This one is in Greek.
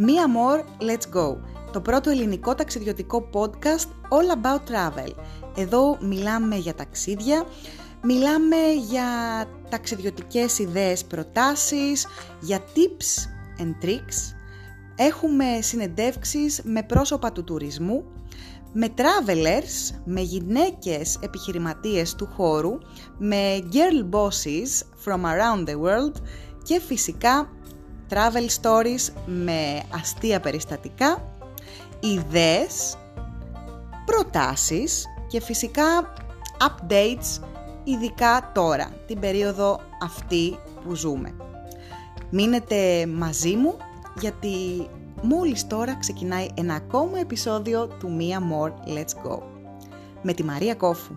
Μία More, Let's Go, το πρώτο ελληνικό ταξιδιωτικό podcast All About Travel. Εδώ μιλάμε για ταξίδια, μιλάμε για ταξιδιωτικές ιδέες, προτάσεις, για tips and tricks. Έχουμε συνεντεύξεις με πρόσωπα του τουρισμού, με travelers, με γυναίκες επιχειρηματίες του χώρου, με girl bosses from around the world και φυσικά travel stories με αστεία περιστατικά, ιδέες, προτάσεις και φυσικά updates ειδικά τώρα, την περίοδο αυτή που ζούμε. Μείνετε μαζί μου γιατί μόλις τώρα ξεκινάει ένα ακόμα επεισόδιο του Mia More Let's Go με τη Μαρία Κόφου.